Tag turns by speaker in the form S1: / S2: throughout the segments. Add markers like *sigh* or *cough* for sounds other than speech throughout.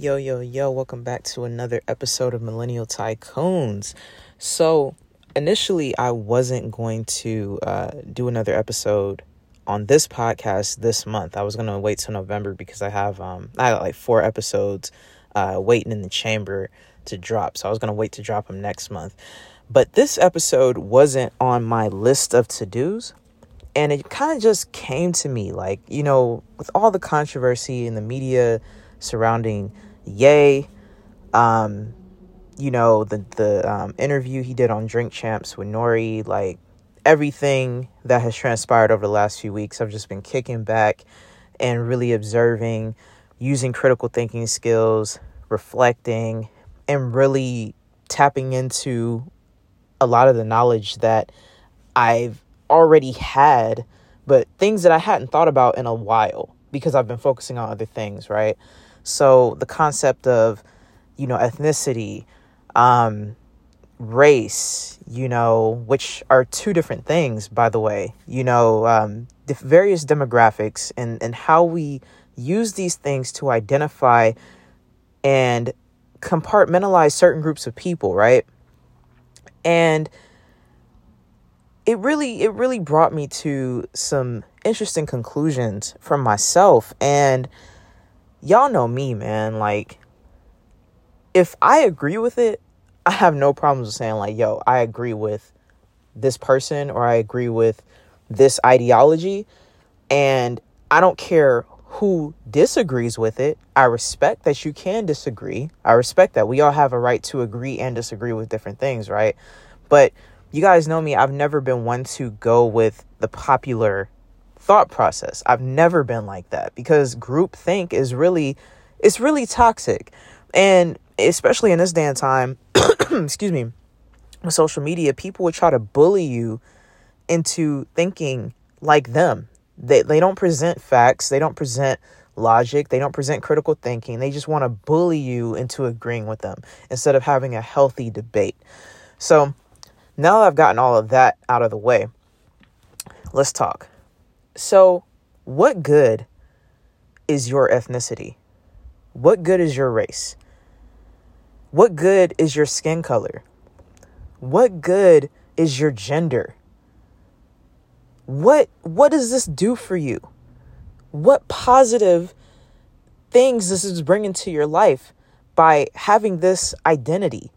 S1: Yo, yo, yo, welcome back to another episode of Millennial Tycoons. So, initially, I wasn't going to uh, do another episode on this podcast this month. I was going to wait till November because I have um, I have like four episodes uh, waiting in the chamber to drop. So, I was going to wait to drop them next month. But this episode wasn't on my list of to dos. And it kind of just came to me like, you know, with all the controversy in the media surrounding Ye. Um, you know, the the um, interview he did on Drink Champs with N.O.R.E., like everything that has transpired over the last few weeks, I've just been kicking back and really observing, using critical thinking skills, reflecting, and really tapping into a lot of the knowledge that I've already had, but things that I hadn't thought about in a while because I've been focusing on other things, right? So the concept of, you know, ethnicity, um, race, you know, which are two different things, by the way, you know, um, the various demographics and, and how we use these things to identify and compartmentalize certain groups of people, right? And it really it really brought me to some interesting conclusions from myself and y'all know me, man. Like, if I agree with it, I have no problems with saying, like, yo, I agree with this person or I agree with this ideology. And I don't care who disagrees with it. I respect that you can disagree. I respect that. We all have a right to agree and disagree with different things, right? But you guys know me, I've never been one to go with the popular thought process. I've never been like that because group think is really it's really toxic. And especially in this day and time, *clears throat* excuse me, with social media, people would try to bully you into thinking like them. They they don't present facts, they don't present logic, they don't present critical thinking. They just want to bully you into agreeing with them instead of having a healthy debate. So, now that I've gotten all of that out of the way, let's talk. So, what good is your ethnicity? What good is your race? What good is your skin color? What good is your gender? What what does this do for you? What positive things this is bringing to your life by having this identity?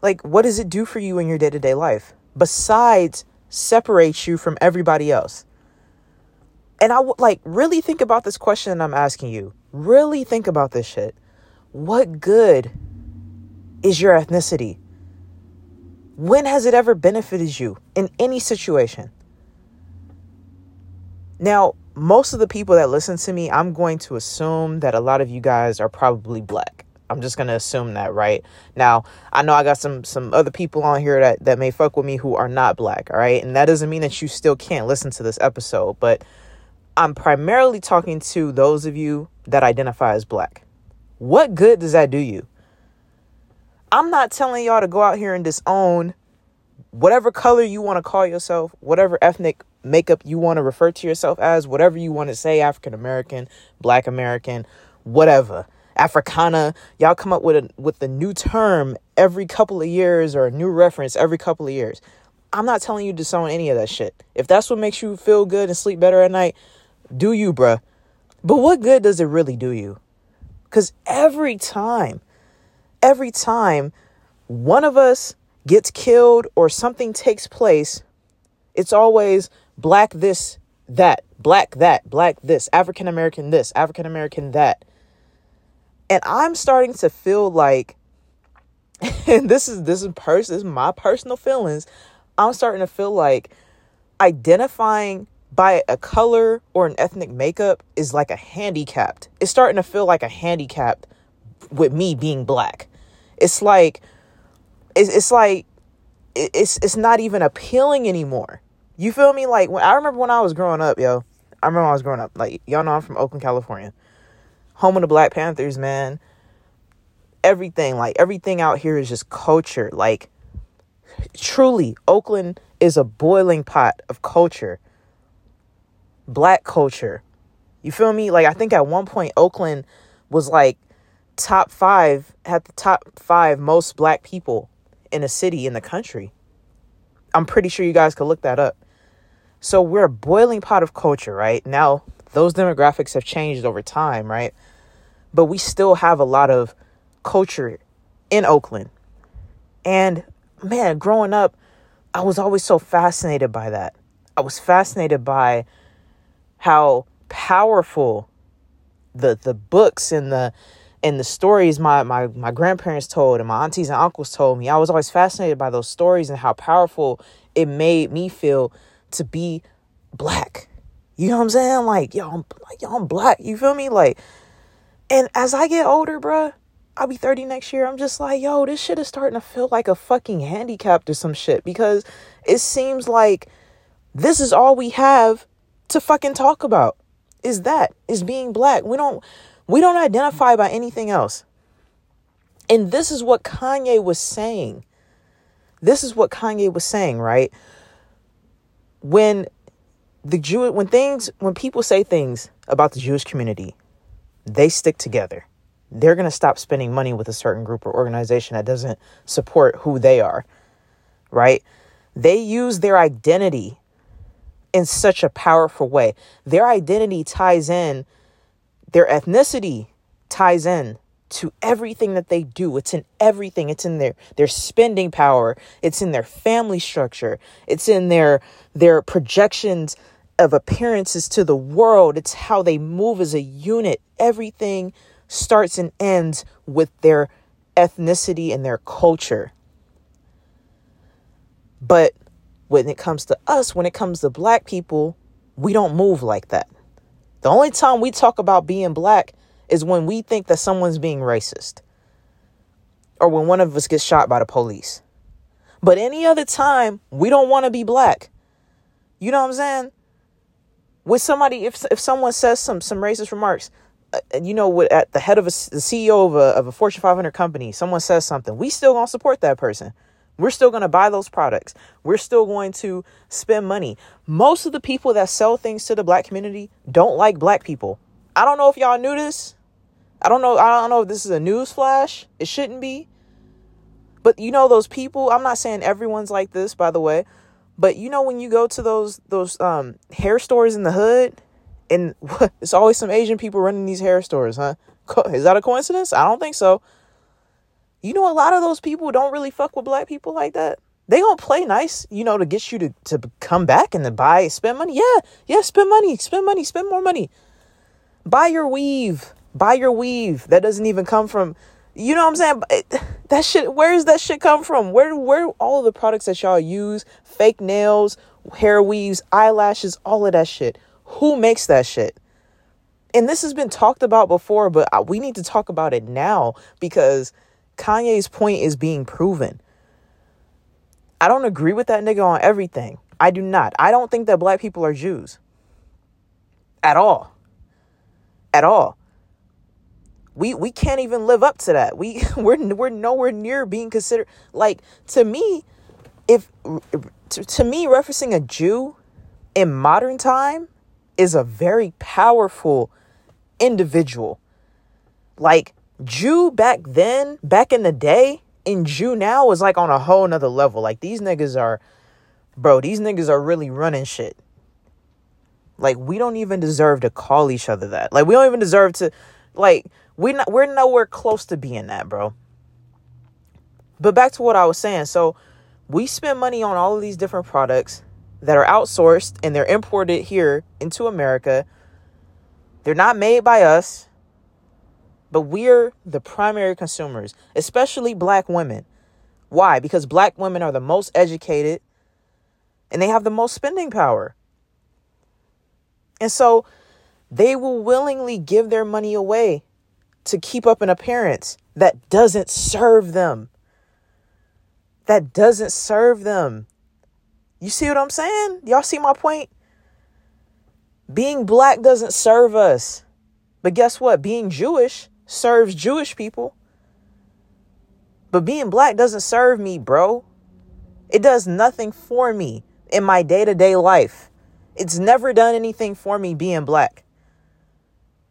S1: Like what does it do for you in your day-to-day life besides separate you from everybody else? And I would like really think about this question I'm asking you. Really think about this shit. What good is your ethnicity? When has it ever benefited you in any situation? Now, most of the people that listen to me, I'm going to assume that a lot of you guys are probably black. I'm just gonna assume that, right? Now, I know I got some some other people on here that that may fuck with me who are not black, all right? And that doesn't mean that you still can't listen to this episode, but I'm primarily talking to those of you that identify as black. What good does that do you? I'm not telling y'all to go out here and disown whatever color you want to call yourself, whatever ethnic makeup you want to refer to yourself as, whatever you want to say African American, Black American, whatever. Africana, y'all come up with a with the new term every couple of years or a new reference every couple of years. I'm not telling you to disown any of that shit. If that's what makes you feel good and sleep better at night, do you, bruh. But what good does it really do you? Because every time, every time one of us gets killed or something takes place, it's always black this, that, black that, black this, African American this, African American that. And I'm starting to feel like, *laughs* and this is this is pers- this is my personal feelings. I'm starting to feel like identifying by a color or an ethnic makeup is like a handicapped. It's starting to feel like a handicap with me being black. It's like it's, it's like it's it's not even appealing anymore. You feel me? Like when I remember when I was growing up, yo. I remember I was growing up. Like y'all know I'm from Oakland, California. Home of the Black Panthers, man. Everything, like everything out here is just culture. Like truly, Oakland is a boiling pot of culture black culture. You feel me? Like I think at one point Oakland was like top five, had the top five most black people in a city in the country. I'm pretty sure you guys could look that up. So we're a boiling pot of culture, right? Now, those demographics have changed over time, right? But we still have a lot of culture in Oakland. And man, growing up, I was always so fascinated by that. I was fascinated by how powerful the the books and the and the stories my, my my grandparents told and my aunties and uncles told me. I was always fascinated by those stories and how powerful it made me feel to be black. You know what I'm saying? Like, yo, I'm like, yo, I'm black. You feel me? Like, and as I get older, bruh, I'll be 30 next year. I'm just like, yo, this shit is starting to feel like a fucking handicap or some shit because it seems like this is all we have to fucking talk about is that is being black. We don't we don't identify by anything else. And this is what Kanye was saying. This is what Kanye was saying, right? When the Jew when things when people say things about the Jewish community, they stick together. They're going to stop spending money with a certain group or organization that doesn't support who they are. Right? They use their identity in such a powerful way. Their identity ties in, their ethnicity ties in to everything that they do. It's in everything. It's in their their spending power. It's in their family structure. It's in their their projections of appearances to the world. It's how they move as a unit. Everything starts and ends with their ethnicity and their culture. But when it comes to us, when it comes to black people, we don't move like that. The only time we talk about being black is when we think that someone's being racist or when one of us gets shot by the police. But any other time, we don't want to be black. You know what I'm saying? With somebody, if if someone says some some racist remarks, uh, you know, at the head of a the CEO of a of a Fortune 500 company, someone says something, we still gonna support that person we're still going to buy those products. We're still going to spend money. Most of the people that sell things to the black community don't like black people. I don't know if y'all knew this. I don't know. I don't know if this is a news flash. It shouldn't be. But you know those people, I'm not saying everyone's like this by the way, but you know when you go to those those um hair stores in the hood and *laughs* it's always some Asian people running these hair stores, huh? Is that a coincidence? I don't think so. You know, a lot of those people don't really fuck with black people like that. They gonna play nice, you know, to get you to, to come back and to buy, spend money. Yeah, yeah, spend money, spend money, spend more money. Buy your weave. Buy your weave. That doesn't even come from you know what I'm saying? That shit, where does that shit come from? Where where all of the products that y'all use, fake nails, hair weaves, eyelashes, all of that shit. Who makes that shit? And this has been talked about before, but we need to talk about it now because Kanye's point is being proven. I don't agree with that nigga on everything. I do not. I don't think that black people are Jews. At all. At all. We we can't even live up to that. We *laughs* we're we're nowhere near being considered like to me if to, to me referencing a Jew in modern time is a very powerful individual. Like Jew back then, back in the day, and Jew now was like on a whole nother level. Like these niggas are, bro, these niggas are really running shit. Like we don't even deserve to call each other that. Like we don't even deserve to, like we're not we're nowhere close to being that, bro. But back to what I was saying. So we spend money on all of these different products that are outsourced and they're imported here into America. They're not made by us. But we're the primary consumers, especially black women. Why? Because black women are the most educated and they have the most spending power. And so they will willingly give their money away to keep up an appearance that doesn't serve them. That doesn't serve them. You see what I'm saying? Y'all see my point? Being black doesn't serve us. But guess what? Being Jewish serves Jewish people. But being black doesn't serve me, bro. It does nothing for me in my day to day life. It's never done anything for me being black.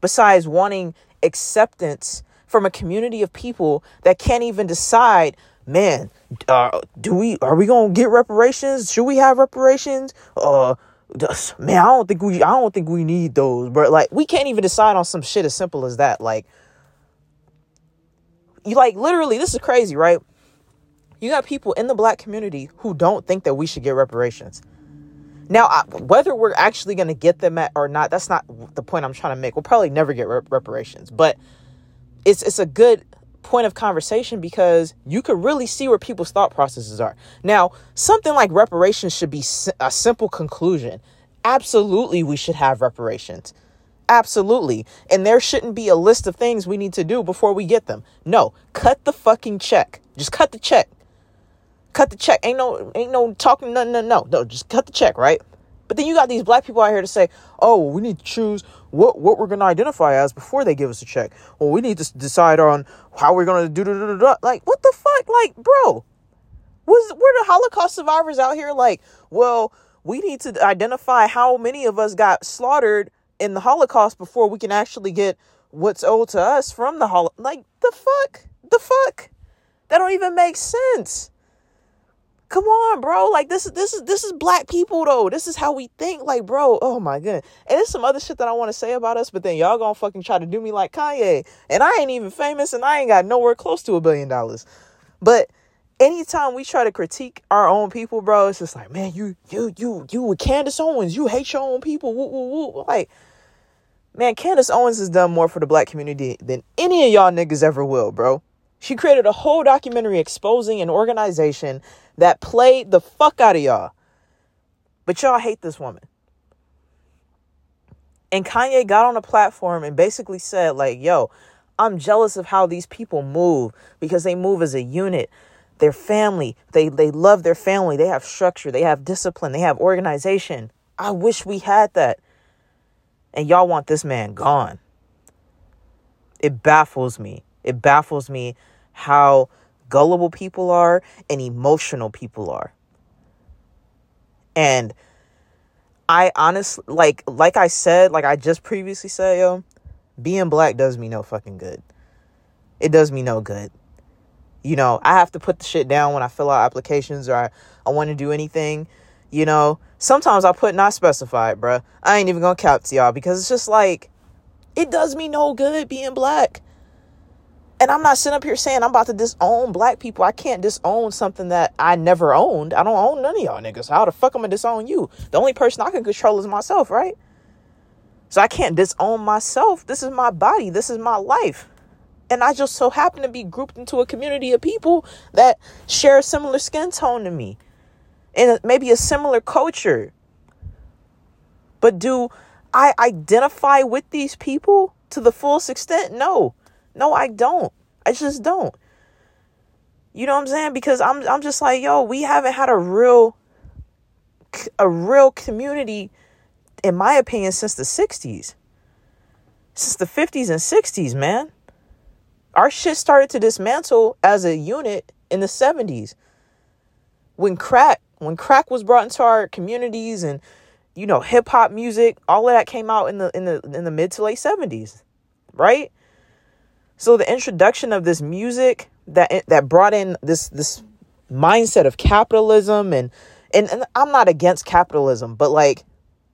S1: Besides wanting acceptance from a community of people that can't even decide man uh, do we are we gonna get reparations should we have reparations uh man i don't think we i don't think we need those but like we can't even decide on some shit as simple as that like you like literally this is crazy right you got people in the black community who don't think that we should get reparations now, I, whether we're actually going to get them at, or not, that's not the point I'm trying to make. We'll probably never get rep- reparations, but it's it's a good point of conversation because you could really see where people's thought processes are. Now, something like reparations should be a simple conclusion. Absolutely, we should have reparations. Absolutely. And there shouldn't be a list of things we need to do before we get them. No, cut the fucking check. Just cut the check. Cut the check. Ain't no ain't no talking no no no. No, just cut the check, right? But then you got these black people out here to say, "Oh, we need to choose what what we're going to identify as before they give us a check." Well, we need to decide on how we're going to do like what the fuck? Like, bro, was were the Holocaust survivors out here like, "Well, we need to identify how many of us got slaughtered in the Holocaust before we can actually get what's owed to us from the Holocaust." Like, the fuck? The fuck? That don't even make sense. Come on, bro. Like this is this is this is black people though. This is how we think. Like, bro, oh my goodness. And there's some other shit that I want to say about us, but then y'all gonna fucking try to do me like Kanye. And I ain't even famous and I ain't got nowhere close to a billion dollars. But anytime we try to critique our own people, bro, it's just like, man, you you you you with Candace Owens, you hate your own people. Woo, woo, woo. Like, man, Candace Owens has done more for the black community than any of y'all niggas ever will, bro. She created a whole documentary exposing an organization that played the fuck out of y'all. But y'all hate this woman. And Kanye got on a platform and basically said, like, yo, I'm jealous of how these people move because they move as a unit. Their family, they, they love their family. They have structure, they have discipline, they have organization. I wish we had that. And y'all want this man gone. It baffles me. It baffles me how gullible people are and emotional people are. And I honestly like like I said, like I just previously said, yo, being black does me no fucking good. It does me no good. You know, I have to put the shit down when I fill out applications or I, I want to do anything. You know, sometimes I put not specified, bruh. I ain't even gonna cap to y'all because it's just like, it does me no good being black. And I'm not sitting up here saying I'm about to disown black people. I can't disown something that I never owned. I don't own none of y'all niggas. How the fuck am I disown you? The only person I can control is myself, right? So I can't disown myself. This is my body. This is my life. And I just so happen to be grouped into a community of people that share a similar skin tone to me and maybe a similar culture. But do I identify with these people to the fullest extent? No. No, I don't. I just don't. You know what I'm saying? Because I'm I'm just like, yo, we haven't had a real a real community in my opinion since the 60s. Since the 50s and 60s, man. Our shit started to dismantle as a unit in the 70s. When crack, when crack was brought into our communities and you know, hip hop music, all of that came out in the in the in the mid to late 70s. Right? So the introduction of this music that eh, that brought in this this mindset of capitalism and and, and I'm not against capitalism, but like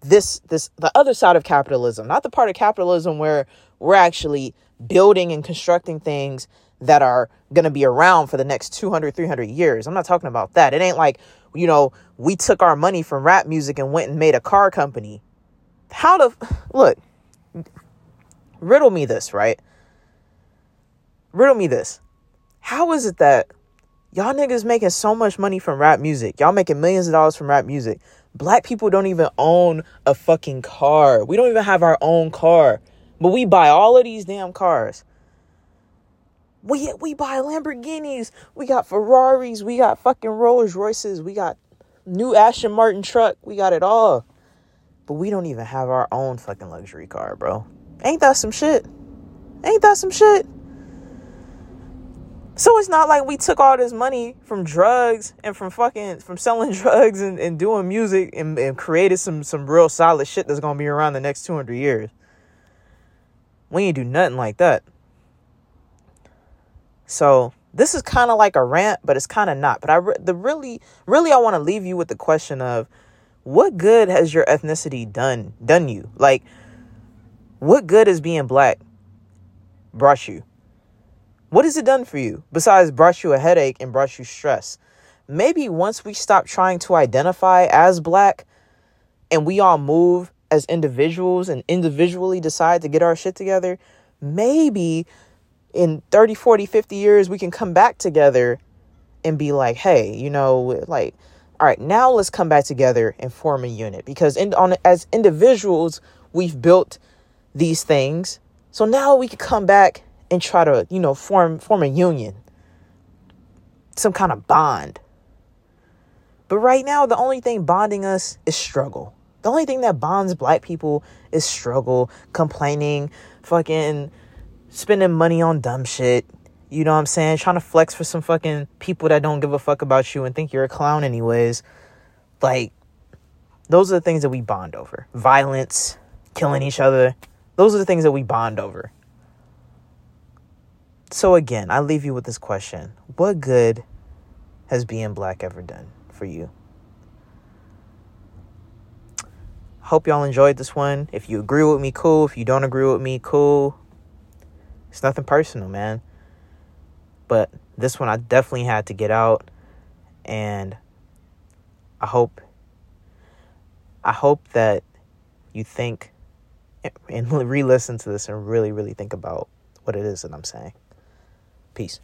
S1: this this the other side of capitalism, not the part of capitalism where we're actually building and constructing things that are going to be around for the next 200 300 years. I'm not talking about that. It ain't like, you know, we took our money from rap music and went and made a car company. How to look riddle me this, right? riddle me this. How is it that y'all niggas making so much money from rap music? Y'all making millions of dollars from rap music. Black people don't even own a fucking car. We don't even have our own car. But we buy all of these damn cars. We we buy Lamborghinis, we got Ferraris, we got fucking Rolls Royces, we got new Aston Martin truck, we got it all. But we don't even have our own fucking luxury car, bro. Ain't that some shit? Ain't that some shit? So it's not like we took all this money from drugs and from fucking from selling *laughs* drugs and, and doing music and, and created some some real solid shit that's gonna be around the next 200 years. We ain't do nothing like that. So this is kind of like a rant, but it's kind of not. But I re- the really, really, I want to leave you with the question of what good has your ethnicity done done you? Like, what good is being black brought you? What has it done for you besides brought you a headache and brought you stress? Maybe once we stop trying to identify as black and we all move as individuals and individually decide to get our shit together, maybe in 30, 40, 50 years, we can come back together and be like, hey, you know, like, all right, now let's come back together and form a unit because in, on as individuals, we've built these things. So now we can come back and try to, you know, form form a union, some kind of bond. But right now, the only thing bonding us is struggle. The only thing that bonds black people is struggle, complaining, fucking spending money on dumb shit. You know what I'm saying? Trying to flex for some fucking people that don't give a fuck about you and think you're a clown, anyways. Like, those are the things that we bond over violence, killing each other. Those are the things that we bond over. So, again, I leave you with this question What good has being black ever done for you? Hope y'all enjoyed this one. If you agree with me, cool. If you don't agree with me, cool. It's nothing personal, man. But this one I definitely had to get out and I hope I hope that you think and *laughs* re-listen to this and really really think about what it is that I'm saying. Peace.